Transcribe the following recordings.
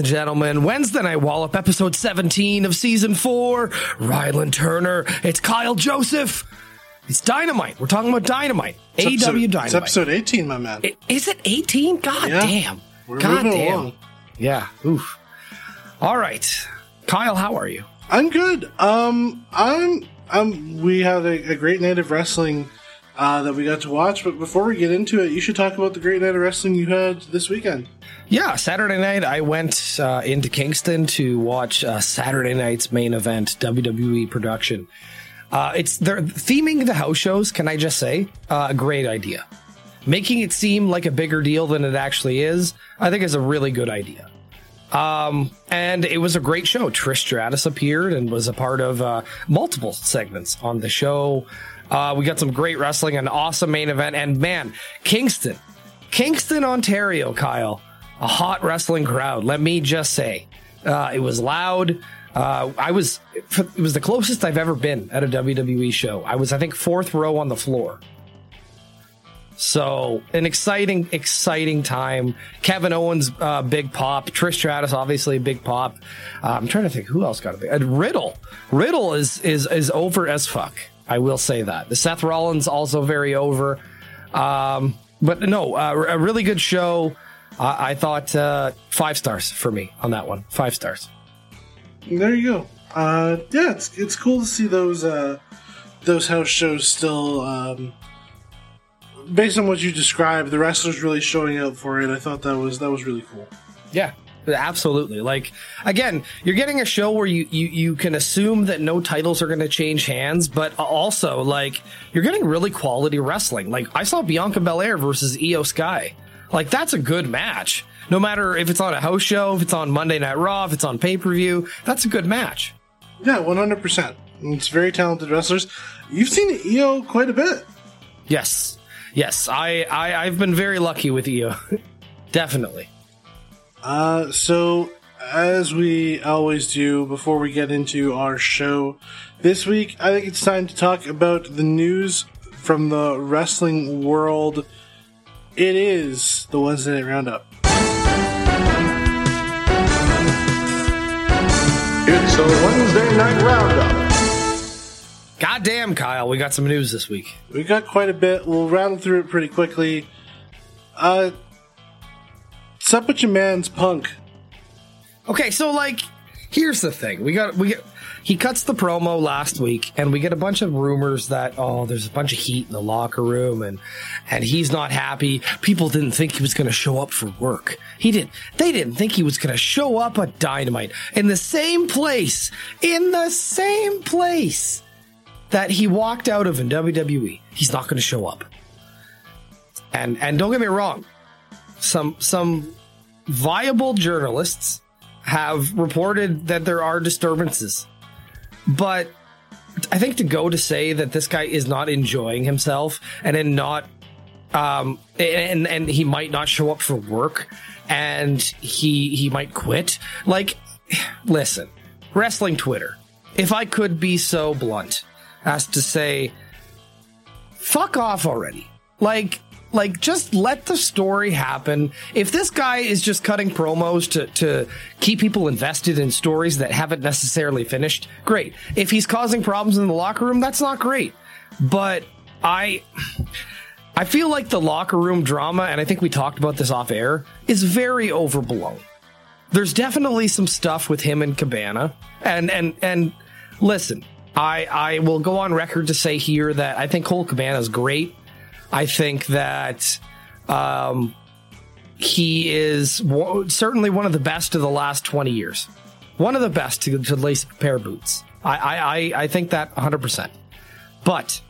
and gentlemen. Wednesday Night Wallop, episode 17 of season four. Rylan Turner. It's Kyle Joseph. It's Dynamite. We're talking about Dynamite. It's AEW episode, Dynamite. It's episode 18, my man. I- Is it 18? God Yeah. damn. We're God damn. along. Yeah. Oof. All right. Kyle, how are you? I'm good. Um, I'm. Um, we had a, a great night of wrestling uh, that we got to watch. But before we get into it, you should talk about the great night of wrestling you had this weekend. Yeah, Saturday night I went uh, into Kingston to watch uh, Saturday night's main event, WWE production. Uh, it's they're theming the house shows. Can I just say, uh, a great idea. Making it seem like a bigger deal than it actually is, I think is a really good idea. Um, and it was a great show. Trish Stratus appeared and was a part of uh, multiple segments on the show. Uh, we got some great wrestling, an awesome main event, and man, Kingston, Kingston, Ontario, Kyle, a hot wrestling crowd. Let me just say, uh, it was loud. Uh, I was, it was the closest I've ever been at a WWE show. I was, I think, fourth row on the floor. So an exciting, exciting time. Kevin Owens, uh, big pop. Trish Stratus, obviously a big pop. Uh, I'm trying to think who else got a big. Uh, Riddle, Riddle is is is over as fuck. I will say that. The Seth Rollins also very over. Um, but no, uh, a really good show. I, I thought uh, five stars for me on that one. Five stars. There you go. Uh, yeah, it's it's cool to see those uh, those house shows still. Um, based on what you described, the wrestlers really showing up for it. I thought that was that was really cool. Yeah, absolutely. Like again, you're getting a show where you you you can assume that no titles are going to change hands, but also like you're getting really quality wrestling. Like I saw Bianca Belair versus Io Sky. Like that's a good match. No matter if it's on a house show, if it's on Monday Night Raw, if it's on pay per view, that's a good match. Yeah, one hundred percent. It's very talented wrestlers. You've seen Io quite a bit. Yes, yes. I, I I've been very lucky with Io. Definitely. Uh, so as we always do before we get into our show this week, I think it's time to talk about the news from the wrestling world. It is the Wednesday Night Roundup. It's a Wednesday night roundup. Goddamn, Kyle, we got some news this week. We got quite a bit. We'll rattle through it pretty quickly. Uh, up with your man's punk? Okay, so like, here's the thing: we got we get, he cuts the promo last week, and we get a bunch of rumors that oh, there's a bunch of heat in the locker room, and and he's not happy. People didn't think he was going to show up for work. He didn't. They didn't think he was going to show up at Dynamite in the same place, in the same place that he walked out of in WWE. He's not going to show up. And and don't get me wrong, some some viable journalists have reported that there are disturbances. But I think to go to say that this guy is not enjoying himself and then not um and and he might not show up for work and he he might quit. Like listen, wrestling Twitter. If I could be so blunt as to say fuck off already. Like like just let the story happen. If this guy is just cutting promos to to keep people invested in stories that haven't necessarily finished, great. If he's causing problems in the locker room, that's not great. But I I feel like the locker room drama, and I think we talked about this off air, is very overblown. There's definitely some stuff with him and Cabana. And and and listen, I I will go on record to say here that I think Colt Cabana is great. I think that um, he is w- certainly one of the best of the last 20 years. One of the best to, to lace a pair of boots. I, I, I, think that 100%. But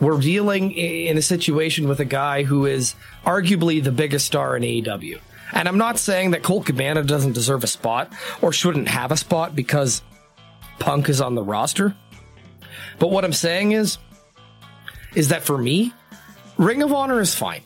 we're dealing in a situation with a guy who is arguably the biggest star in AEW. And I'm not saying that Colt Cabana doesn't deserve a spot or shouldn't have a spot because Punk is on the roster. But what I'm saying is, is that for me, Ring of Honor is fine.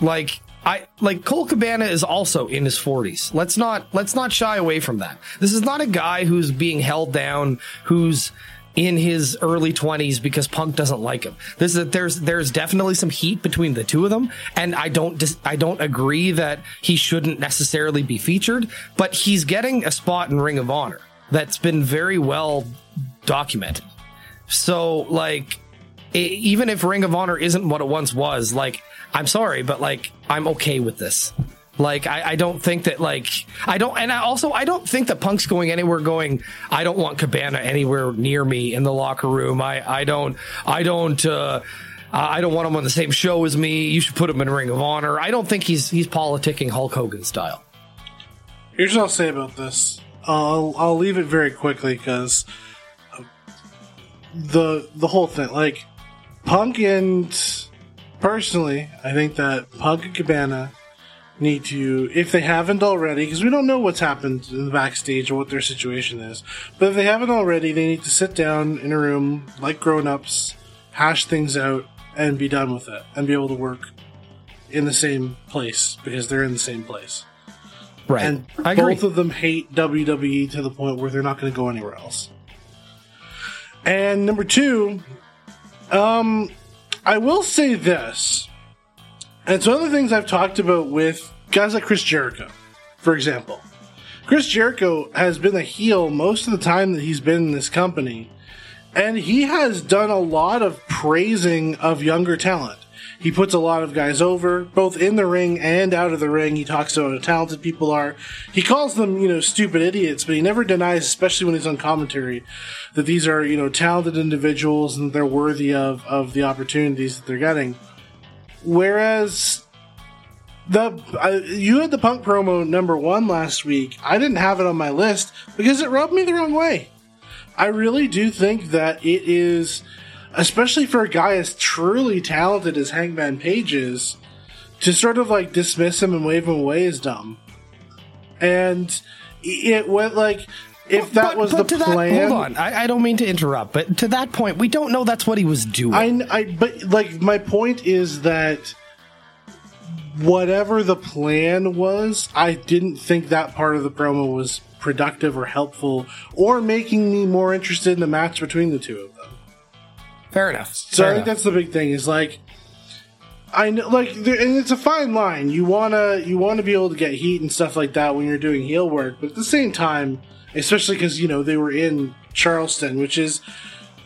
Like I like Colt Cabana is also in his 40s. Let's not let's not shy away from that. This is not a guy who's being held down, who's in his early 20s because Punk doesn't like him. This is there's there's definitely some heat between the two of them and I don't dis, I don't agree that he shouldn't necessarily be featured, but he's getting a spot in Ring of Honor that's been very well documented. So like even if Ring of Honor isn't what it once was, like I'm sorry, but like I'm okay with this. Like I, I don't think that like I don't and I also I don't think that Punk's going anywhere going I don't want Cabana anywhere near me in the locker room. I I don't I don't uh I don't want him on the same show as me. You should put him in Ring of Honor. I don't think he's he's politicking Hulk Hogan style. Here's what I'll say about this. I'll I'll leave it very quickly because the the whole thing like Punk and personally, I think that Punk and Cabana need to, if they haven't already, because we don't know what's happened in the backstage or what their situation is, but if they haven't already, they need to sit down in a room like grown ups, hash things out, and be done with it, and be able to work in the same place because they're in the same place. Right. And I both agree. of them hate WWE to the point where they're not going to go anywhere else. And number two, um, I will say this. And it's one of the things I've talked about with guys like Chris Jericho, for example. Chris Jericho has been a heel most of the time that he's been in this company, and he has done a lot of praising of younger talent. He puts a lot of guys over, both in the ring and out of the ring. He talks about how talented people are. He calls them, you know, stupid idiots, but he never denies, especially when he's on commentary, that these are, you know, talented individuals and they're worthy of, of the opportunities that they're getting. Whereas the uh, you had the punk promo number one last week. I didn't have it on my list because it rubbed me the wrong way. I really do think that it is, especially for a guy as truly talented as Hangman Page is, to sort of like dismiss him and wave him away is dumb. And it went like if that But- was but the plan. That, hold on, I, I don't mean to interrupt, but to that point, we don't know that's what he was doing. I, I, but like my point is that whatever the plan was, I didn't think that part of the promo was productive or helpful or making me more interested in the match between the two of them. Fair enough. So Fair I think enough. that's the big thing is like I know like there, and it's a fine line. You wanna you wanna be able to get heat and stuff like that when you're doing heel work, but at the same time, especially because you know they were in Charleston, which is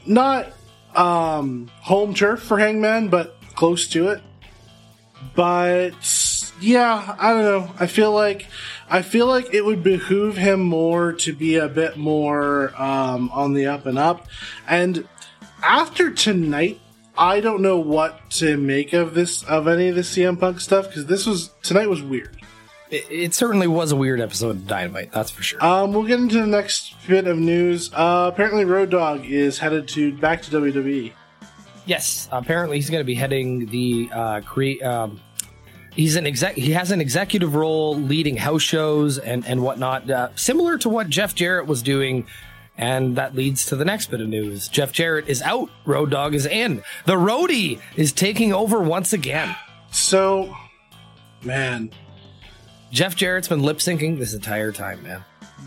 not um, home turf for Hangman, but close to it. But yeah, I don't know. I feel like I feel like it would behoove him more to be a bit more um, on the up and up. And after tonight, I don't know what to make of this of any of the CM Punk stuff because this was tonight was weird. It, it certainly was a weird episode of Dynamite, that's for sure. Um, we'll get into the next bit of news. Uh, apparently, Road Dog is headed to back to. WWE. yes, apparently he's going to be heading the uh, cre- um, he's an exec. He has an executive role leading house shows and and whatnot, uh, similar to what Jeff Jarrett was doing. And that leads to the next bit of news. Jeff Jarrett is out. Road Dog is in. The roadie is taking over once again. So, man, Jeff Jarrett's been lip syncing this entire time, man.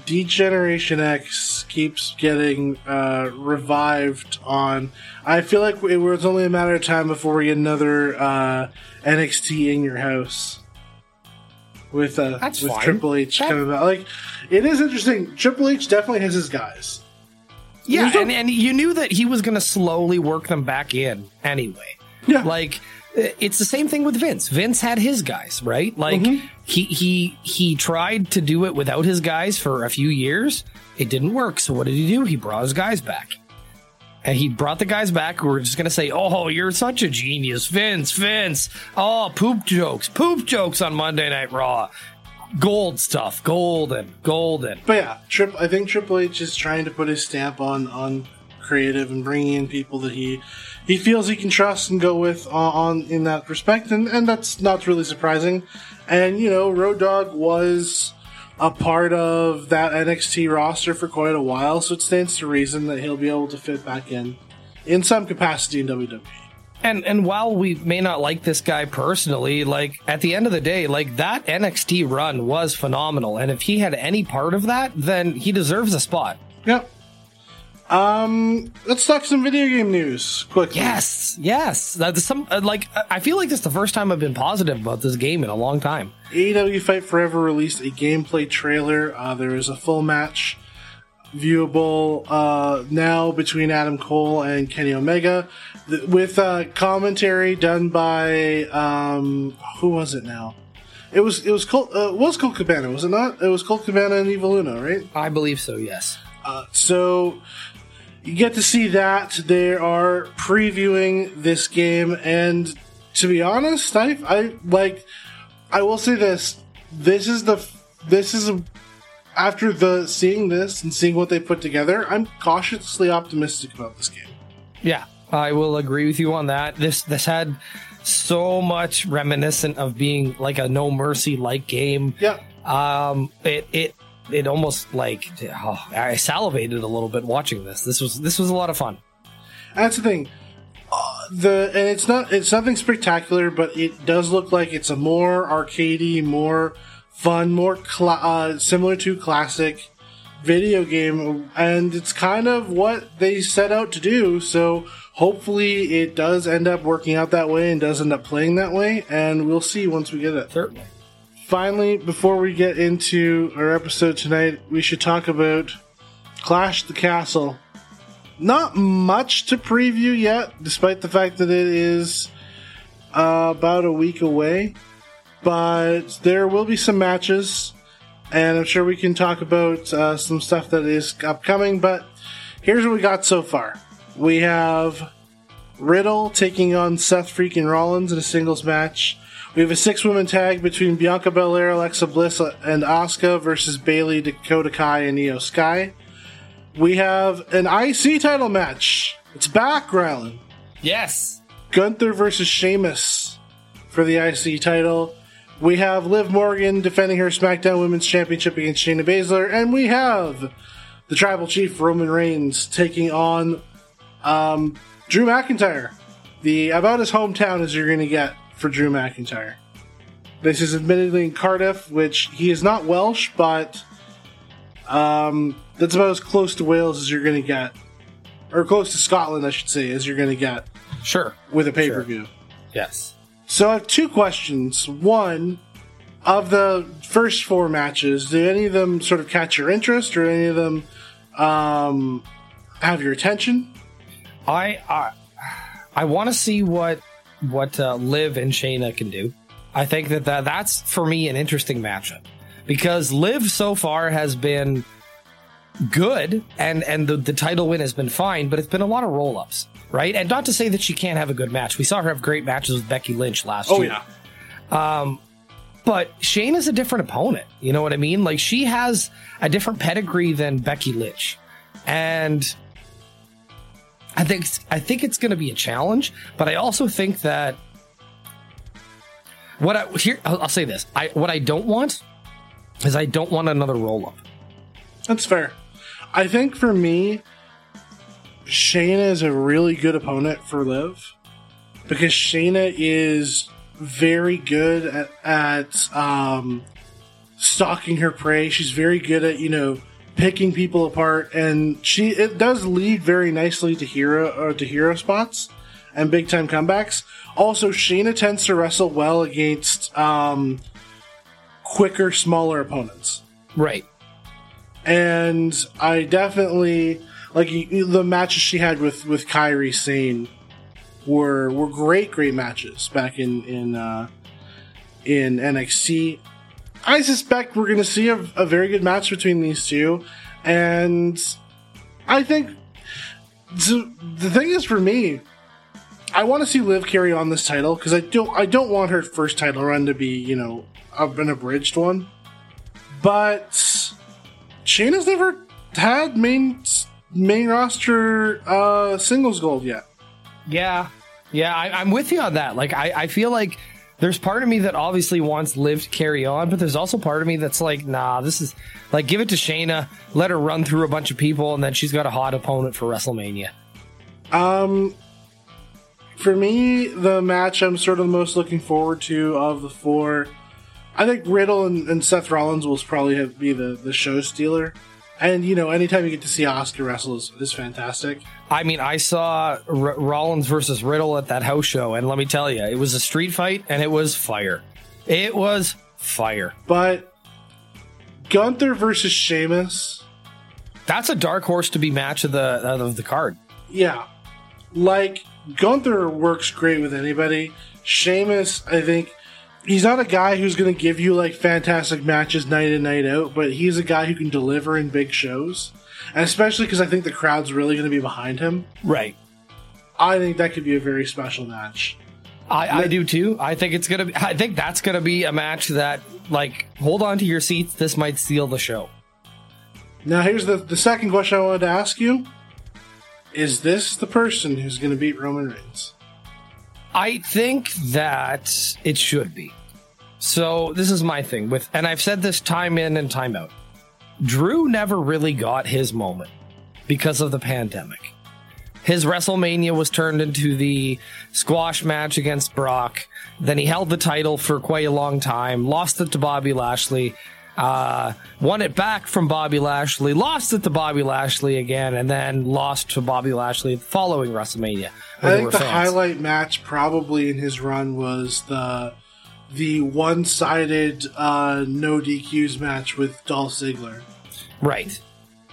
Degeneration X keeps getting uh, revived on. I feel like it was only a matter of time before we get another uh, NXT in your house with uh, That's with fine. Triple H That- coming back. Like, it is interesting. Triple H definitely has his guys. Yeah, and, and you knew that he was going to slowly work them back in anyway. Yeah. Like uh, it's the same thing with Vince. Vince had his guys, right? Like Mm-hmm. he he he tried to do it without his guys for a few years. It didn't work. So what did he do? He brought his guys back. And he brought the guys back who were just going to say, "Oh, you're such a genius, Vince, Vince. Oh, poop jokes, poop jokes on Monday Night Raw. Gold stuff, golden, golden." But yeah, Trip, I think Triple H is trying to put his stamp on on creative and bringing in people that he he feels he can trust and go with on, on in that respect, and and that's not really surprising. And you know, Road Dog was a part of that NXT roster for quite a while, so it stands to reason that he'll be able to fit back in in some capacity in WWE. And and while we may not like this guy personally, like at the end of the day, like that NXT run was phenomenal. And if he had any part of that, then he deserves a spot. Yep. Um, let's talk some video game news quickly. Yes, yes. That's some uh, like I feel like this is the first time I've been positive about this game in a long time. AEW Fight Forever released a gameplay trailer. Uh, there is a full match viewable uh, now between Adam Cole and Kenny Omega, th- with uh, commentary done by um, who was it now? It was it was Colt, uh, was Colt Cabana, was it not? It was Colt Cabana and Evil Uno, right? I believe so. Yes. Uh, so you get to see that they are previewing this game, and to be honest, I I like. I will say this: this is the this is a, after the seeing this and seeing what they put together. I'm cautiously optimistic about this game. Yeah, I will agree with you on that. This this had so much reminiscent of being like a No Mercy like game. Yeah, Um, it it it almost like oh, I salivated a little bit watching this. This was this was a lot of fun. that's the thing. Uh, the and it's not it's nothing spectacular, but it does look like it's a more arcadey, more fun, more cla- uh, similar to classic video game, and it's kind of what they set out to do. So hopefully, it does end up working out that way and does end up playing that way, and we'll see once we get it. Certainly. Finally, before we get into our episode tonight, we should talk about Clash the Castle. Not much to preview yet, despite the fact that it is uh, about a week away. But there will be some matches, and I'm sure we can talk about uh, some stuff that is upcoming. But here's what we got so far we have Riddle taking on Seth freaking Rollins in a singles match. We have a six woman tag between Bianca Belair, Alexa Bliss, and Asuka versus Bayley, Dakota Kai, and Io Sky. We have an IC title match. It's back, Rylan. Yes. Gunther versus Sheamus for the IC title. We have Liv Morgan defending her SmackDown Women's Championship against Shayna Baszler, and we have the Tribal Chief Roman Reigns taking on um, Drew McIntyre. The about as hometown as you're going to get for Drew McIntyre. This is admittedly in Cardiff, which he is not Welsh, but um, that's about as close to Wales as you're going to get, or close to Scotland, I should say, as you're going to get Sure. with a pay per view. Yes. So I have two questions. One, of the first four matches, did any of them sort of catch your interest, or any of them um, have your attention? I I, I want to see what what uh, Liv and Shayna can do. I think that, that that's for me an interesting matchup because Liv so far has been good and and the, the title win has been fine, but it's been a lot of roll ups, right? And not to say that she can't have a good match. We saw her have great matches with Becky Lynch last oh, year. Um, but Shayna is a different opponent. You know what I mean? Like she has a different pedigree than Becky Lynch. And I think I think it's going to be a challenge, but I also think that what I here I'll, I'll say this. I what I don't want is I don't want another roll up. That's fair. I think for me, Shayna is a really good opponent for Liv because Shayna is very good at, at um, stalking her prey. She's very good at you know picking people apart, and she it does lead very nicely to hero or to hero spots and big time comebacks. Also, Shayna tends to wrestle well against um, quicker, smaller opponents Right. and I definitely like the matches she had with with Kairi Sane were were great, great matches back in in uh, in NXT. I suspect we're going to see a, a very good match between these two, and I think so the thing is for me. I want to see Liv carry on this title because I don't. I don't want her first title run to be, you know, an abridged one. But Shayna's never had main main roster uh, singles gold yet. Yeah. Yeah, I, I'm with you on that. Like I, I feel like there's part of me that obviously wants Liv to carry on, but there's also part of me that's like, nah, this is like give it to Shayna, let her run through a bunch of people, and then she's got a hot opponent for WrestleMania. Um, for me, the match I'm sort of the most looking forward to of the four, I think Riddle and, and Seth Rollins will probably have, be the, the show stealer. And you know, anytime you get to see Oscar wrestle is, is fantastic. I mean, I saw R- Rollins versus Riddle at that house show, and let me tell you, it was a street fight, and it was fire. It was fire. But Gunther versus Sheamus, That's a dark horse to be match of the of the card. yeah, like Gunther works great with anybody. Sheamus, I think. He's not a guy who's going to give you like fantastic matches night in night out, but he's a guy who can deliver in big shows, and especially because I think the crowd's really going to be behind him. Right. I think that could be a very special match. I, I do too. I think it's gonna. Be, I think that's gonna be a match that, like, hold on to your seats. This might steal the show. Now, here's the the second question I wanted to ask you: Is this the person who's going to beat Roman Reigns? I think that it should be. So this is my thing with, and I've said this time in and time out. Drew never really got his moment because of the pandemic. His WrestleMania was turned into the squash match against Brock. Then he held the title for quite a long time, lost it to Bobby Lashley, uh, won it back from Bobby Lashley, lost it to Bobby Lashley again, and then lost to Bobby Lashley following WrestleMania. I think the fans. highlight match probably in his run was the the one sided uh, no DQs match with Dolph Ziggler, Right.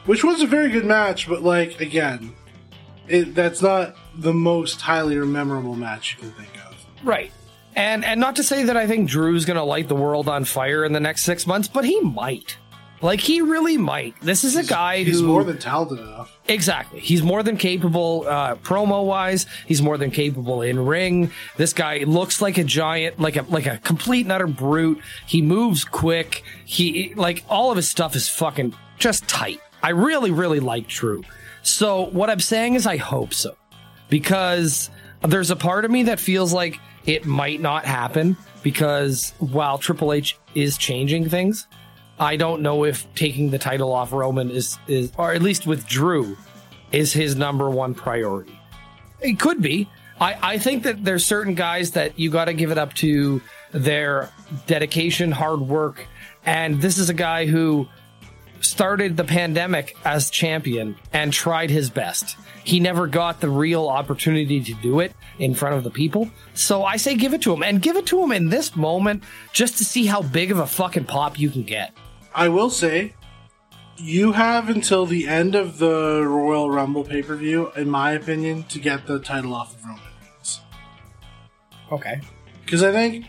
which was a very good match, but like again, it, that's not the most highly memorable match you can think of. Right. And and not to say that I think Drew's going to light the world on fire in the next 6 months, but he might. Like he really might. This is a guy He's who more than talented enough. Exactly. He's more than capable uh, promo wise. He's more than capable in ring. This guy looks like a giant, like a like a complete and utter brute. He moves quick. He like all of his stuff is fucking just tight. I really really like Drew. So what I'm saying is I hope so because there's a part of me that feels like it might not happen because while Triple H is changing things, I don't know if taking the title off Roman is is or at least with Drew is his number one priority. It could be. I, I think that there's certain guys that you got to give it up to their dedication, hard work, and this is a guy who started the pandemic as champion and tried his best. He never got the real opportunity to do it in front of the people. So I say give it to him and give it to him in this moment just to see how big of a fucking pop you can get. I will say, you have until the end of the Royal Rumble pay per view, in my opinion, to get the title off of Roman Reigns. Okay. Because I think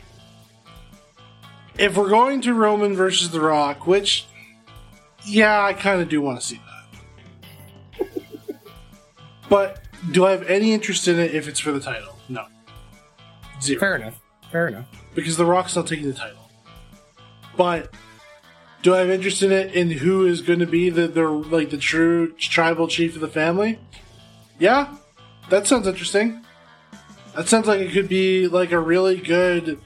if we're going to Roman versus The Rock, which, yeah, I kind of do want to see that. but do I have any interest in it if it's for the title? No. Zero. Fair enough. Fair enough. Because The Rock's not taking the title. But do I have interest in it in who is going to be the, the like the true tribal chief of the family? Yeah, that sounds interesting. That sounds like it could be like a really good,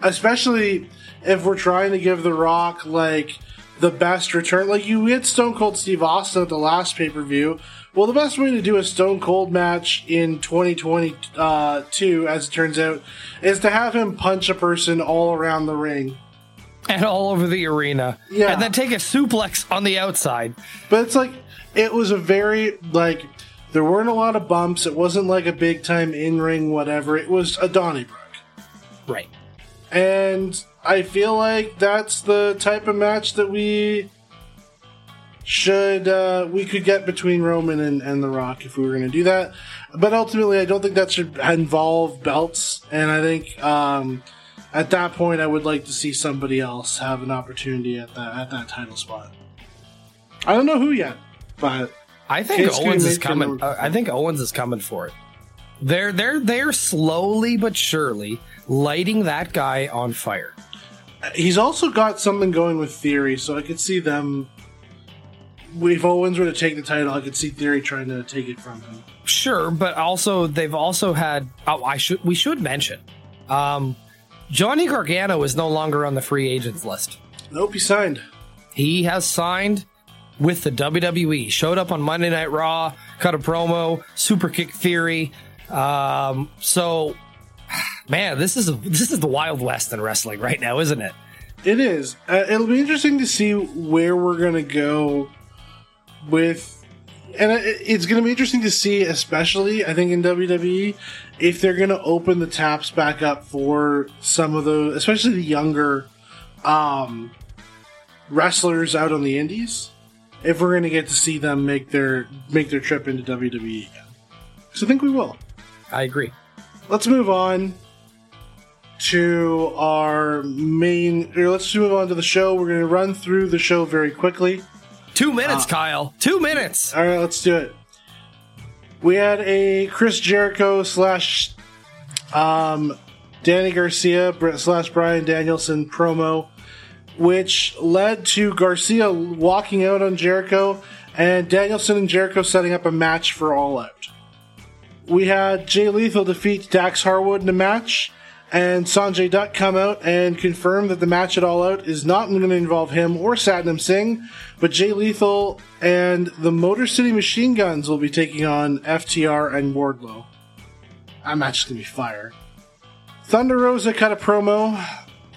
especially if we're trying to give The Rock like the best return. Like you hit Stone Cold Steve Austin at the last pay per view. Well, the best way to do a Stone Cold match in 2022, uh, as it turns out, is to have him punch a person all around the ring. And all over the arena. Yeah. And then take a suplex on the outside. But it's like it was a very like there weren't a lot of bumps. It wasn't like a big time in ring whatever. It was a Donnybrook, Right. And I feel like that's the type of match that we should uh, we could get between Roman and, and The Rock if we were going to do that. But ultimately, I don't think that should involve belts, and I think. Um, at that point, I would like to see somebody else have an opportunity at that at that title spot. I don't know who yet, but I think Owens is coming. I think Owens is coming for it. They're they're they're slowly but surely lighting that guy on fire. he's also got something going with Theory, so I could see them. If Owens were to take the title, I could see Theory trying to take it from him. Sure, but also they've also had. Oh, I should we should mention, um, Johnny Gargano is no longer on the free agents list. Nope, he signed. He has signed with the WWE. Showed up on Monday Night Raw, cut a promo, super kick theory. Um, so, man, this is a, this is the Wild West in wrestling right now, isn't it? It is. Uh, it'll be interesting to see where we're gonna go with, and it's going to be interesting to see, especially I think in WWE, if they're going to open the taps back up for some of the, especially the younger um, wrestlers out on the indies. If we're going to get to see them make their make their trip into WWE again, so I think we will. I agree. Let's move on to our main. Let's move on to the show. We're going to run through the show very quickly. Two minutes, Kyle. Two minutes. All right, let's do it. We had a Chris Jericho slash um, Danny Garcia slash Brian Danielson promo, which led to Garcia walking out on Jericho and Danielson and Jericho setting up a match for All Out. We had Jay Lethal defeat Dax Harwood in a match, and Sanjay Dutt come out and confirm that the match at All Out is not going to involve him or Satnam Singh, but Jay Lethal and the Motor City Machine Guns will be taking on FTR and Wardlow. That match is going to be fire. Thunder Rosa cut a promo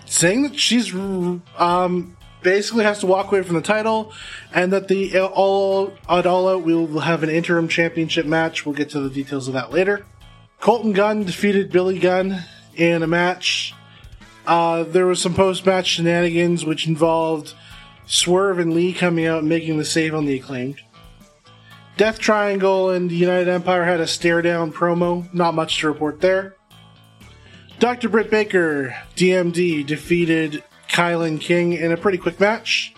saying that she's um, basically has to walk away from the title, and that the all at all out will have an interim championship match. We'll get to the details of that later. Colten Gunn defeated Billy Gunn in a match. Uh, there was some post match shenanigans which involved Swerve and Lee coming out and making the save on the acclaimed. Death Triangle and the United Empire had a stare down promo. Not much to report there. Dr. Britt Baker, DMD, defeated KiLynn King in a pretty quick match.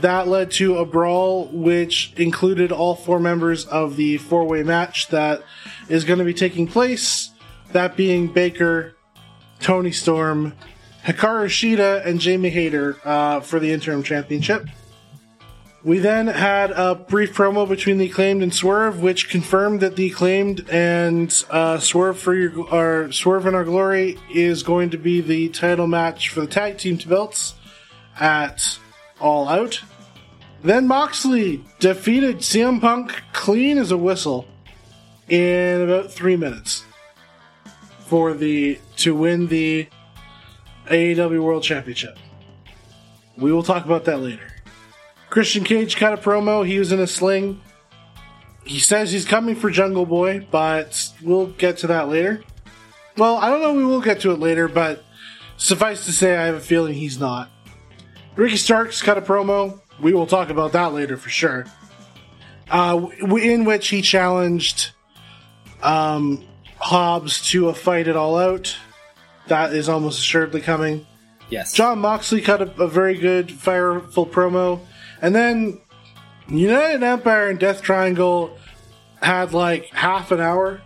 That led to a brawl which included all four members of the four way match that is going to be taking place. That being Baker, Toni Storm, Hikaru Shida, and Jamie Hayter uh, for the interim championship. We then had a brief promo between the acclaimed and Swerve, which confirmed that the acclaimed and uh, Swerve for your or Swerve in Our Glory is going to be the title match for the tag team belts at All Out. Then Moxley defeated CM Punk clean as a whistle in about three minutes for the to win the AEW World Championship. We will talk about that later. Christian Cage cut a promo. He was in a sling. He says he's coming for Jungle Boy, but we'll get to that later. Well, I don't know. We will get to it later, but suffice to say, I have a feeling he's not. Ricky Starks cut a promo. We will talk about that later for sure. Uh, in which he challenged um, Hobbs to a fight it All Out. That is almost assuredly coming. Yes. Jon Moxley cut a, a very good, fireful promo. And then United Empire and Death Triangle had like half an hour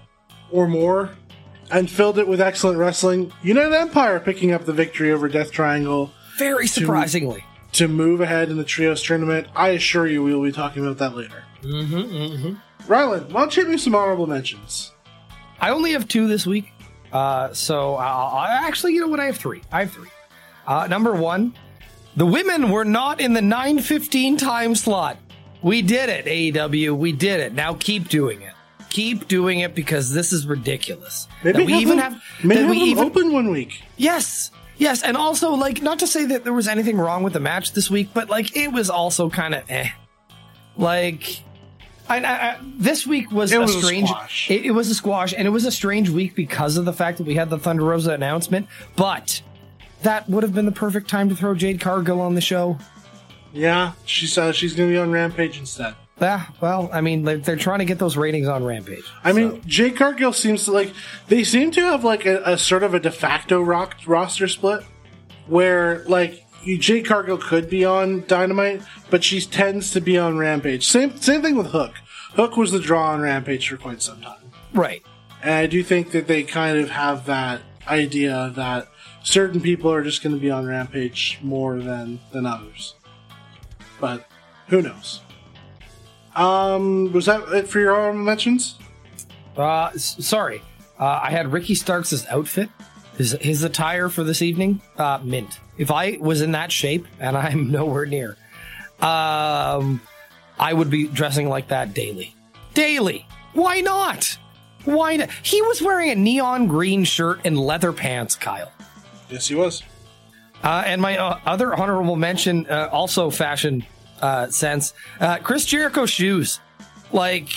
or more and filled it with excellent wrestling. United Empire picking up the victory over Death Triangle Very surprisingly. to move ahead in the Trios tournament. I assure you we will be talking about that later. Mm-hmm, mm-hmm. Rylan, why don't you give me some honorable mentions? I only have two this week. Uh, so I'll, i actually, you know what? I have three. I have three. Uh, number one, the women were not in the 915 time slot. We did it, AEW. We did it. Now keep doing it. Keep doing it because this is ridiculous. Maybe That we even them, have. maybe have we even open one week. Yes. Yes. And also, like, not to say that there was anything wrong with the match this week, but, like, it was also kind of eh. Like, I, I, I, this week was It a was a strange. squash. It, it was a squash, and it was a strange week because of the fact that we had the Thunder Rosa announcement, but that would have been the perfect time to throw Jade Cargill on the show. Yeah, she's uh, she's going to be on Rampage instead. Yeah, well, I mean, like, they're trying to get those ratings on Rampage. I mean, Jade Cargill seems to like they seem to have like a, a sort of a de facto rock, roster split where like Jade Cargill could be on Dynamite, but she tends to be on Rampage. Same same thing with Hook. Hook was the draw on Rampage for quite some time, Right. and I do think that they kind of have that idea that certain people are just going to be on Rampage more than than others. But who knows? Um, was that it for your honorable mentions? Uh, s- sorry. Uh, I had Ricky Starks' outfit, his, his attire for this evening, uh, mint. If I was in that shape, and I'm nowhere near, um, I would be dressing like that daily. Daily. Why not? Why not? He was wearing a neon green shirt and leather pants, Kyle. Yes, he was. Uh, and my uh, other honorable mention, uh, also fashion uh, sense. Uh, Chris Jericho shoes, like,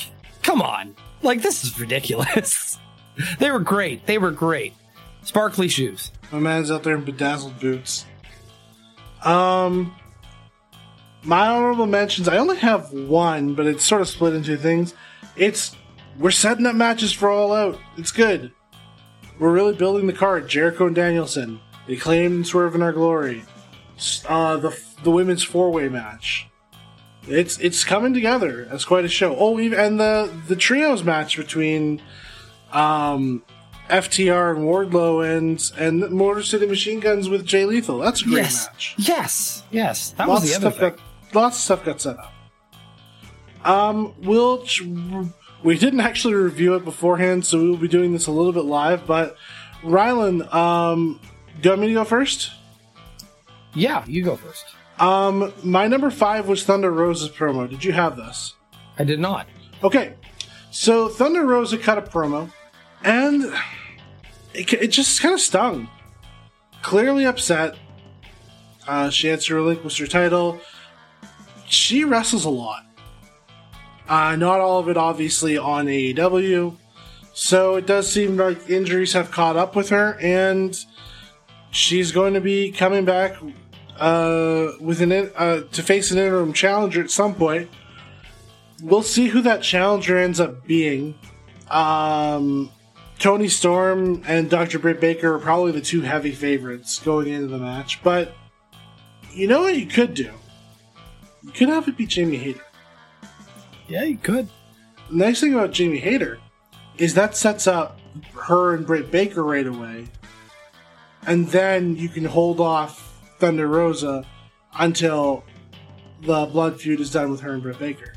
come on, like this is ridiculous. they were great. They were great. Sparkly shoes. My man's out there in bedazzled boots. Um, my honorable mentions. I only have one, but it's sort of split into things. It's we're setting up matches for All Out. It's good. We're really building the card. Jericho and Danielson. They claim and swerve in our glory. Uh, the the women's four way match. It's it's coming together as quite a show. Oh, and the the trios match between um, FTR and Wardlow and and Motor City Machine Guns with Jay Lethal. That's a great yes. match. Yes. Yes. That Lots was of the other thing. got lots of stuff got set up. Um, we'll we didn't actually review it beforehand, so we will be doing this a little bit live. But Rylan, um, do you want me to go first? Yeah, you go first. Um, my number five was Thunder Rosa's promo. Did you have this? I did not. Okay, so Thunder Rosa cut a promo, and it, it just kind of stung. Clearly upset. Uh, she had to relinquish her title. She wrestles a lot. Uh, not all of it, obviously, on AEW. So it does seem like injuries have caught up with her, and she's going to be coming back uh, with an in- uh, to face an interim challenger at some point we'll see who that challenger ends up being. Um, Toni Storm and Dr. Britt Baker are probably the two heavy favorites going into the match, but you know what you could do? You could have it be Jamie Hayter. Yeah, you could. The nice thing about Jamie Hayter is that sets up her and Britt Baker right away, and then you can hold off Thunder Rosa until the blood feud is done with her and Britt Baker.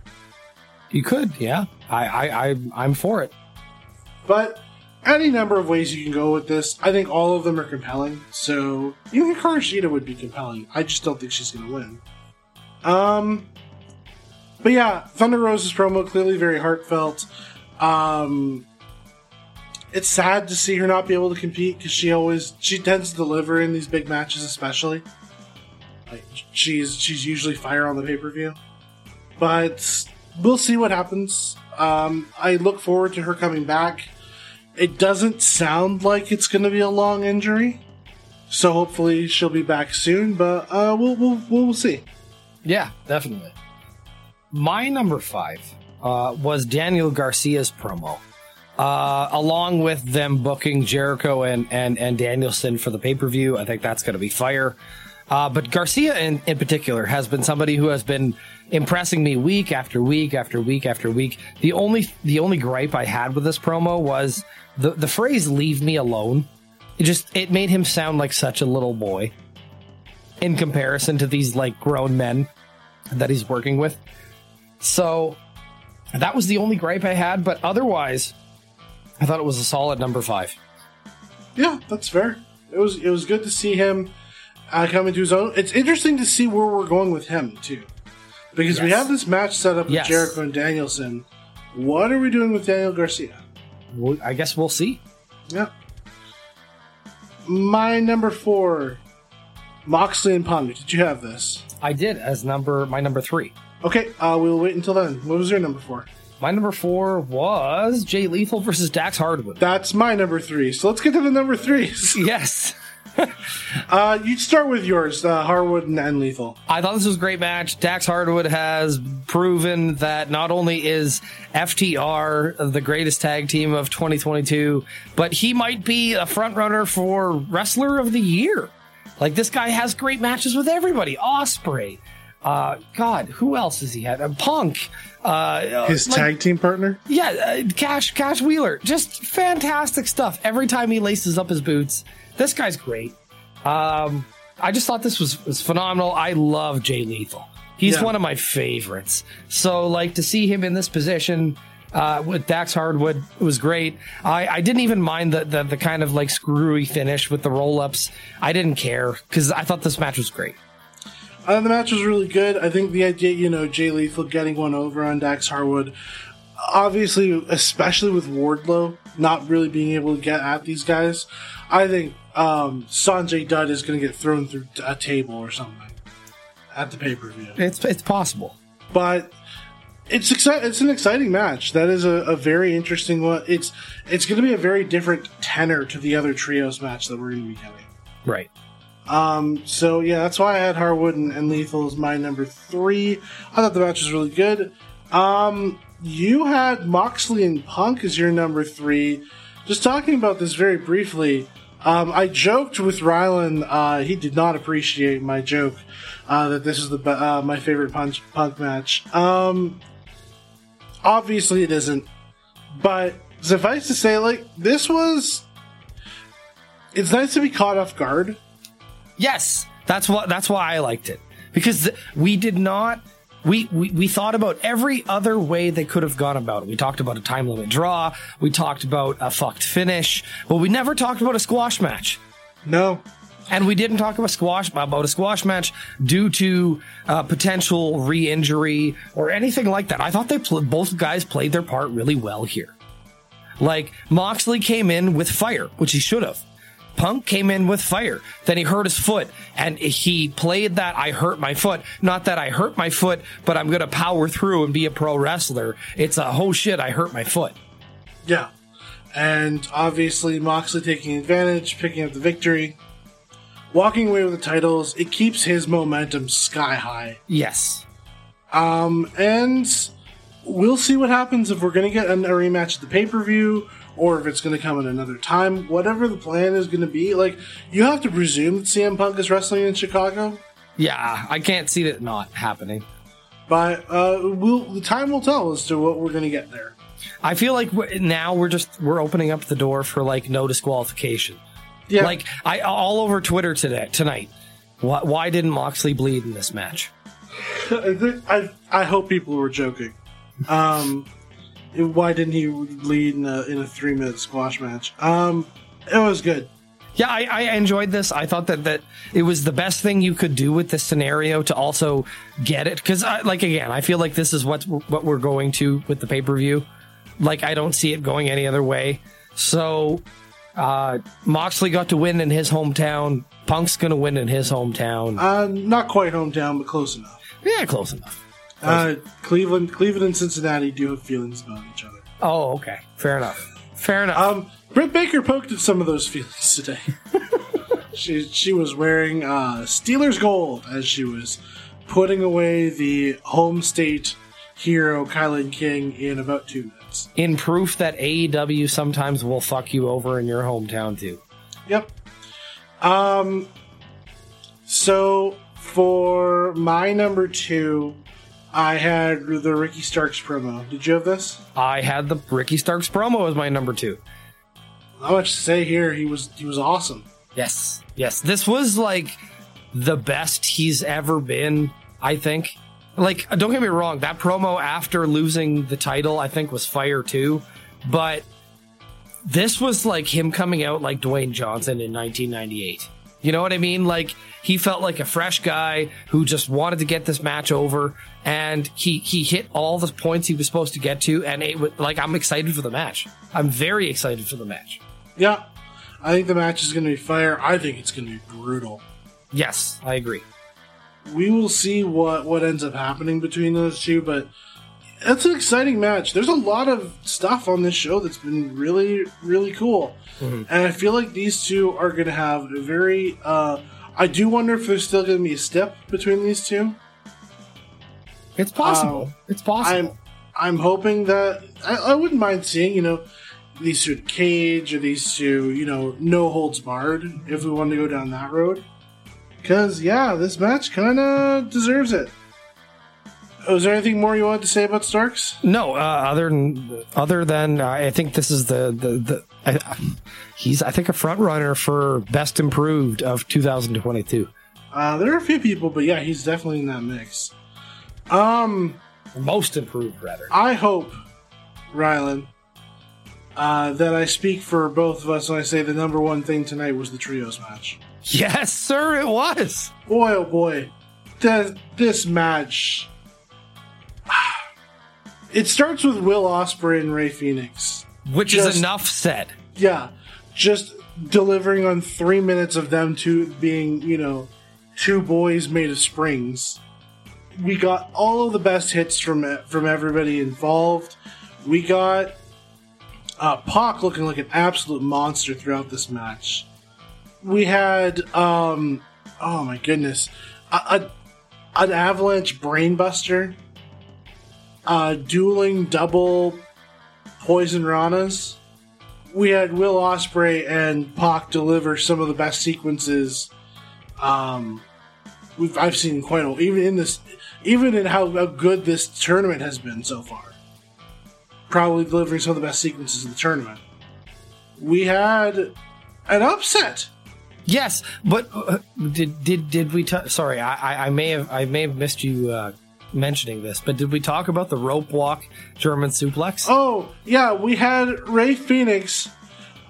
You could. Yeah. I. I. I I'm for it. But any number of ways you can go with this. I think all of them are compelling. So even Hikaru Shida would be compelling. I just don't think she's going to win. Um, but yeah, Thunder Rosa's promo clearly very heartfelt. Um, it's sad to see her not be able to compete because she always she tends to deliver in these big matches, especially. Like she's she's usually fire on the pay per view, but we'll see what happens. Um, I look forward to her coming back. It doesn't sound like it's going to be a long injury, so hopefully she'll be back soon. But uh, we'll we'll we'll see. Yeah, definitely. My number five uh, was Daniel Garcia's promo, uh, along with them booking Jericho and and and Danielson for the pay per view. I think that's going to be fire. Uh, but Garcia in, in particular has been somebody who has been impressing me week after week after week after week. The only the only gripe I had with this promo was the the phrase "leave me alone." It just it made him sound like such a little boy in comparison to these like grown men that he's working with. So that was the only gripe I had, but otherwise, I thought it was a solid number five. Yeah, that's fair. It was it was good to see him uh, come into his own. It's interesting to see where we're going with him too, because we have this match set up with Yes. Jericho and Danielson. What are we doing with Daniel Garcia? Well, I guess we'll see. Yeah. My number four, Moxley and Punk. Did you have this? I did as number my number three. Okay, uh, we'll wait until then. What was your number four? My number four was Jay Lethal versus Dax Harwood. That's my number three. So let's get to the number threes. Yes. Uh, you start with yours, uh, Harwood and, and Lethal. I thought this was a great match. Dax Harwood has proven that not only is FTR the greatest tag team of 2022, but he might be a front runner for Wrestler of the Year. Like this guy has great matches with everybody. Ospreay. Uh, God, who else has he had? Uh, Punk. Uh, His like- tag team partner? yeah, uh, Cash Cash Wheeler, just fantastic stuff. Every time he laces up his boots, this guy's great. Um, I just thought this was was phenomenal. I love Jay Lethal. He's Yeah. one of my favorites. So, like to see him in this position uh, with Dax Harwood was great. I, I didn't even mind the, the the kind of like screwy finish with the roll ups. I didn't care because I thought this match was great. Uh, the match was really good. I think the idea, you know, Jay Lethal getting one over on Dax Harwood, obviously, especially with Wardlow not really being able to get at these guys, I think um, Sanjay Dutt is going to get thrown through a table or something. at the pay per view. It's it's possible. But it's exci- It's an exciting match. That is a, a very interesting one. It's it's going to be a very different tenor to the other trios match that we're going to be getting. Right. Um, so yeah, that's why I had Harwood and, and Lethal as my number three. I thought the match was really good. Um, you had Moxley and Punk as your number three. Just talking about this very briefly, um, I joked with Rylan. Uh, he did not appreciate my joke uh, that this is the uh, my favorite punch, Punk match. Um, obviously, it isn't. But suffice to say, like this was. It's nice to be caught off guard. Yes, that's what. That's why I liked it because th- we did not. We, we we thought about every other way they could have gone about it. We talked about a time limit draw. We talked about a fucked finish, but we never talked about a squash match. No, And we didn't talk about squash about a squash match due to uh, potential re-injury or anything like that. I thought they pl- both guys played their part really well here. Like Moxley came in with fire, which he should have. Punk came in with fire. Then he hurt his foot and he played that I hurt my foot. Not that I hurt my foot, but I'm going to power through and be a pro wrestler. It's a oh shit, I hurt my foot. Yeah. And obviously, Moxley taking advantage, picking up the victory, walking away with the titles. It keeps his momentum sky high. Yes. Um, and we'll see what happens if we're going to get a rematch at the pay per view or if it's going to come at another time. Whatever the plan is going to be, like, you have to presume that CM Punk is wrestling in Chicago. Yeah, I can't see that not happening. But uh, we'll, the time will tell as to what we're going to get there. I feel like we're- now we're just we're opening up the door for like no disqualification. Yeah. Like I all over Twitter today tonight. Why, why didn't Moxley bleed in this match? I, I, I hope people were joking. Um, why didn't he lead in a, in a three minute squash match? Um, it was good. Yeah, I, I enjoyed this. I thought that that it was the best thing you could do with this scenario to also get it because, like, again, I feel like this is what what we're going to with the pay per view. Like, I don't see it going any other way. So, uh, Moxley got to win in his hometown. Punk's gonna win in his hometown. Uh, not quite hometown, but close enough. yeah, close enough. Uh, Cleveland, Cleveland, and Cincinnati do have feelings about each other. Oh, okay. Fair enough. Fair enough. Um, Britt Baker poked at some of those feelings today. she she was wearing uh, Steelers gold as she was putting away the home state hero KiLynn King in about two minutes. in proof that AEW sometimes will fuck you over in your hometown too. Yep. Um. So for my number two, I had the Ricky Starks promo. Did you have this? I had the Ricky Starks promo as my number two. Not much to say here. He was he was awesome. Yes, yes. This was like the best he's ever been, I think. Like, don't get me wrong, that promo after losing the title, I think was fire too. But this was like him coming out like Dwayne Johnson in 1998. You know what I mean? Like he felt like a fresh guy who just wanted to get this match over, and he he hit all the points he was supposed to get to, and it was like I'm excited for the match. I'm very excited for the match. Yeah. I think the match is going to be fire. I think it's going to be brutal. Yes, I agree. we will see what what ends up happening between those two but that's an exciting match there's a lot of stuff on this show that's been really really cool and i feel like these two are going to have a very uh i do wonder if there's still going to be a step between these two It's possible. Um, it's possible. i'm i'm hoping that I, I wouldn't mind seeing you know these two cage or these two you know no holds barred if we want to go down that road because yeah this match kind of deserves it Oh, is there anything more you wanted to say about Starks? no, uh, other than other than uh, I think this is the the, the I, he's I think a front runner for best improved of 2022. Uh, there are a few people, but yeah, he's definitely in that mix. Um, Most improved, rather. I hope, Rylan, uh, that I speak for both of us when I say the number one thing tonight was the trios match. Yes, sir, it was. Boy, oh boy, Th- this match. It starts with Will Ospreay and Rey Fenix. Which Just- is enough said. Yeah, just delivering on three minutes of them two being, you know, two boys made of springs. We got all of the best hits from from everybody involved. We got uh, Pac looking like an absolute monster throughout this match. We had, um, oh my goodness, a, a an avalanche brainbuster, uh, dueling double poison ranas. We had Will Ospreay and Pac deliver some of the best sequences. Um, I've seen quite a even in this, even in how, how good this tournament has been so far. Probably delivering some of the best sequences of the tournament. We had an upset. Yes, but uh, did did did we? T- sorry, I, I I may have I may have missed you uh, mentioning this, but did we talk about the rope walk German suplex? Oh yeah, we had Rey Fenix.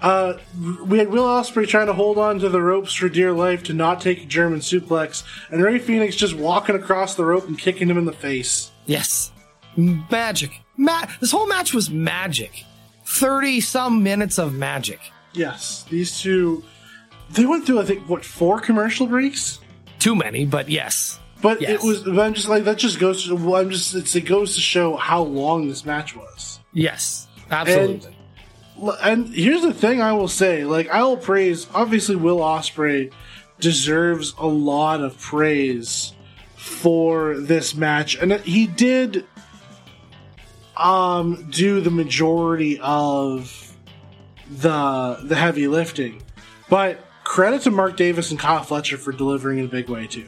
Uh, we had Will Ospreay trying to hold on to the ropes for dear life to not take a German suplex, and Rey Fenix just walking across the rope and kicking him in the face. Yes, magic. Ma- this whole match was magic. Thirty some minutes of magic. Yes, these two. They went through, I think, what four commercial breaks? Too many, but yes. But Yes. it was. but I'm just like that. Just goes to. Well, I'm just. It's, it goes to show how long this match was. Yes, absolutely. L- And here's the thing I will say, like I will praise obviously Will Ospreay deserves a lot of praise for this match and he did um do the majority of the the heavy lifting. But credit to Mark Davis and Kyle Fletcher for delivering in a big way too.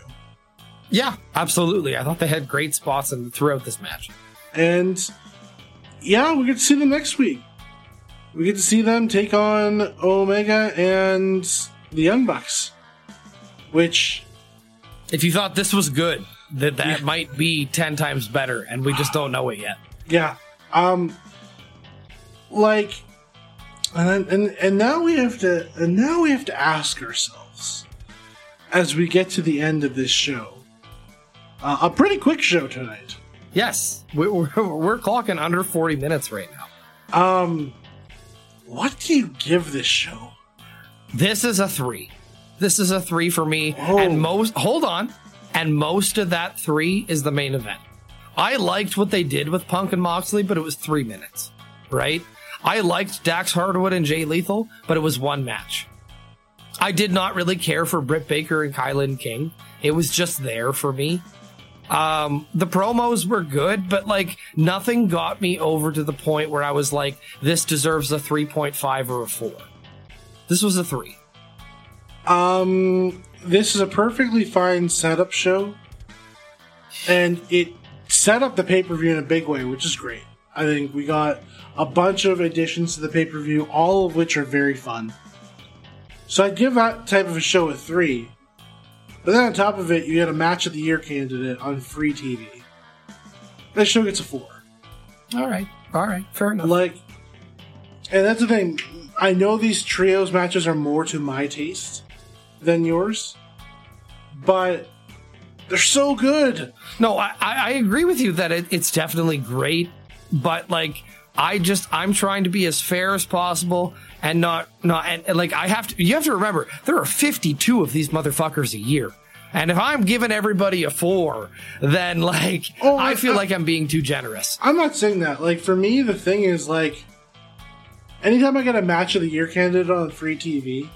yeah, absolutely. I thought they had great spots in, throughout this match. And yeah, we get to see them next week. We get to see them take on Omega and the Young Bucks. Which, If you thought this was good, that that might be ten times better, and we just don't know it yet. yeah, um, like, and then, and and now we have to, and now we have to ask ourselves, as we get to the end of this show, uh, a pretty quick show tonight. Yes, we're, we're, we're clocking under forty minutes right now. Um, what do you give this show? This is a three. This is a three for me. Oh. And most, hold on. And most of that three is the main event. I liked what they did with Punk and Moxley, but it was three minutes, right? I liked Dax Harwood and Jay Lethal, but it was one match. I did not really care for Britt Baker and KiLynn King. It was just there for me. Um, the promos were good, but like nothing got me over to the point where I was like, this deserves a 3.5 or a 4. This was a 3. Um, this is a perfectly fine setup show, and it set up the pay per view in a big way, which is great. I think we got a bunch of additions to the pay per view, all of which are very fun. So I'd give that type of a show a three. But then on top of it, you had a match of the year candidate on free TV. This show gets a four. All right. All right. Fair enough. Like, and that's the thing. I know these trios matches are more to my taste than yours, but they're so good. No, I, I I agree with you that it, it's definitely great, but like I just I'm trying to be as fair as possible and not not and, and, like I have to you have to remember there are 52 of these motherfuckers a year. And if I'm giving everybody a four, then like Oh, I I- feel I- like I'm being too generous. I'm not saying that. Like for me, the thing is like, anytime I get a match of the year candidate on free TV,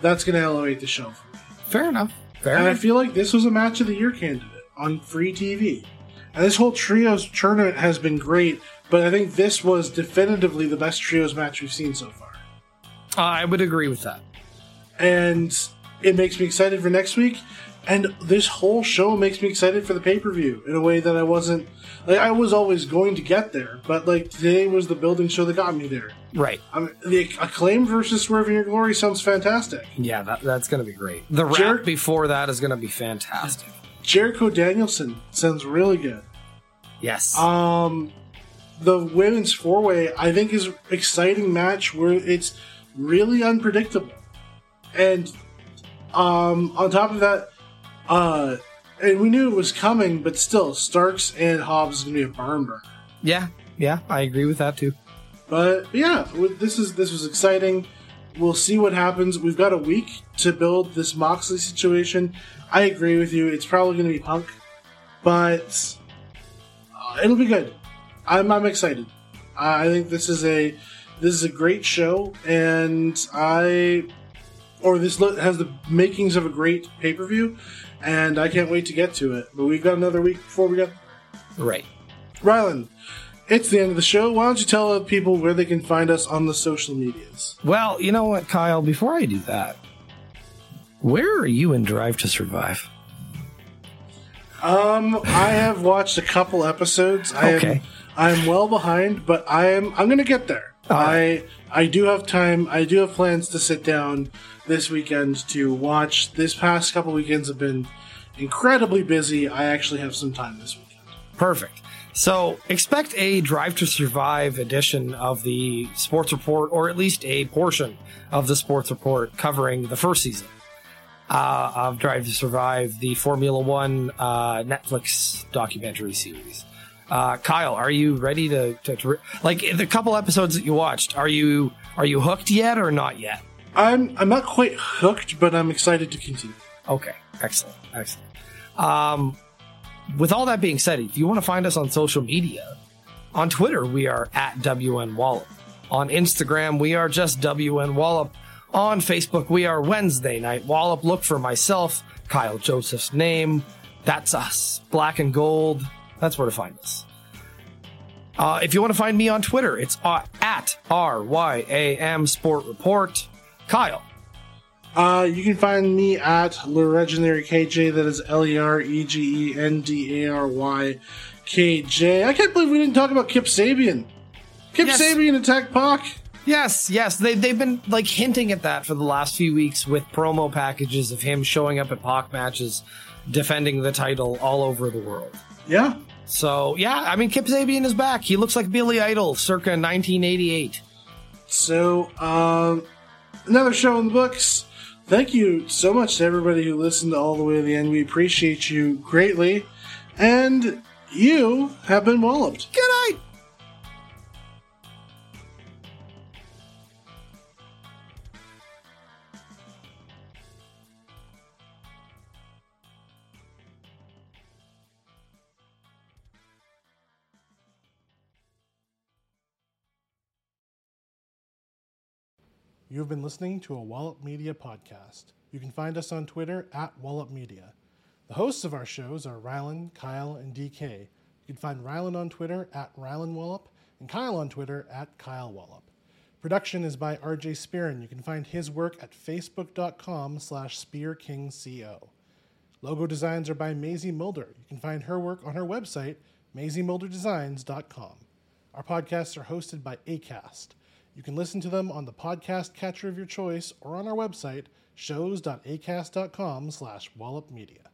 that's gonna elevate the show for me. Fair enough. Fair And I feel like this was a match of the year candidate on free TV. And this whole trios tournament has been great, but I think this was definitively the best trios match we've seen so far. I would agree with that. and it makes me excited for next week. And this whole show makes me excited for the pay per view in a way that I wasn't. Like I was always going to get there, but like today was the building show that got me there. Right. I mean, the acclaim versus Swerve in Our Glory sounds fantastic. Yeah, that, that's going to be great. The rap Jer- before that is going to be fantastic. Jericho Danielson sounds really good. Yes. Um, the women's four way I think is exciting match where it's really unpredictable, and um, on top of that, uh, and we knew it was coming, but still, Starks and Hobbs is gonna be a barn burner. yeah. Yeah. I agree with that too. But yeah, this is this was exciting. We'll see what happens. We've got a week to build this Moxley situation. I agree with you. It's probably going to be Punk. but uh, it'll be good. I'm I'm excited. I think this is a this is a great show, and I or this has the makings of a great pay per view, and I can't wait to get to it. But we've got another week before we get Right. Rylan. It's the end of the show. Why don't you tell people where they can find us on the social medias? Well, you know what, Kyle? Before I do that, where are you in Drive to Survive? Um, I have watched a couple episodes. I Okay. am I'm well behind, but I am I'm gonna get there. I I do have time. I do have plans to sit down this weekend to watch. This past couple weekends have been incredibly busy. I actually have some time this weekend. Perfect. So expect a Drive to Survive edition of the Sports Report, or at least a portion of the Sports Report covering the first season uh, of Drive to Survive, the Formula One uh, Netflix documentary series. Uh, Kyle, are you ready to, to, to like the couple episodes that you watched? Are you are you hooked yet or not yet? I'm I'm not quite hooked, but I'm excited to continue. Okay, excellent, excellent. Um, with all that being said, if you want to find us on social media, on Twitter we are at WN Wallop. On Instagram we are just WN Wallop. On Facebook we are Wednesday Night Wallop. Look for myself, Kyle Joseph's name. That's us, black and gold. That's where to find us. Uh, if you want to find me on Twitter, it's uh, at R Y A M Sport Report. Kyle. Uh, you can find me at Legendary KJ. That is L E R E G E N D A R Y K J. I can't believe we didn't talk about Kip Sabian. Kip Yes. Sabian attacked Pac. Yes, yes, they they've been like hinting at that for the last few weeks with promo packages of him showing up at Pac matches, defending the title all over the world. Yeah. So yeah, I mean Kip Sabian is back. He looks like Billy Idol, circa 1988. So, um, another show in the books. Thank you so much to everybody who listened all the way to the end. We appreciate you greatly. And you have been walloped. Good night. You have been listening to a Wallop Media podcast. You can find us on Twitter at Wallop Media. The hosts of our shows are Rylan, Kyle, and DK. You can find Rylan on Twitter at Rylan Wallop and Kyle on Twitter at Kyle Wallop. Production is by RJ Spearin. You can find his work at facebook.com slash spearkingco. Logo designs are by Maisie Mulder. You can find her work on her website, maisiemulderdesigns.com. Our podcasts are hosted by ACAST. You can listen to them on the podcast catcher of your choice or on our website, shows.acast.com slash wallopmedia.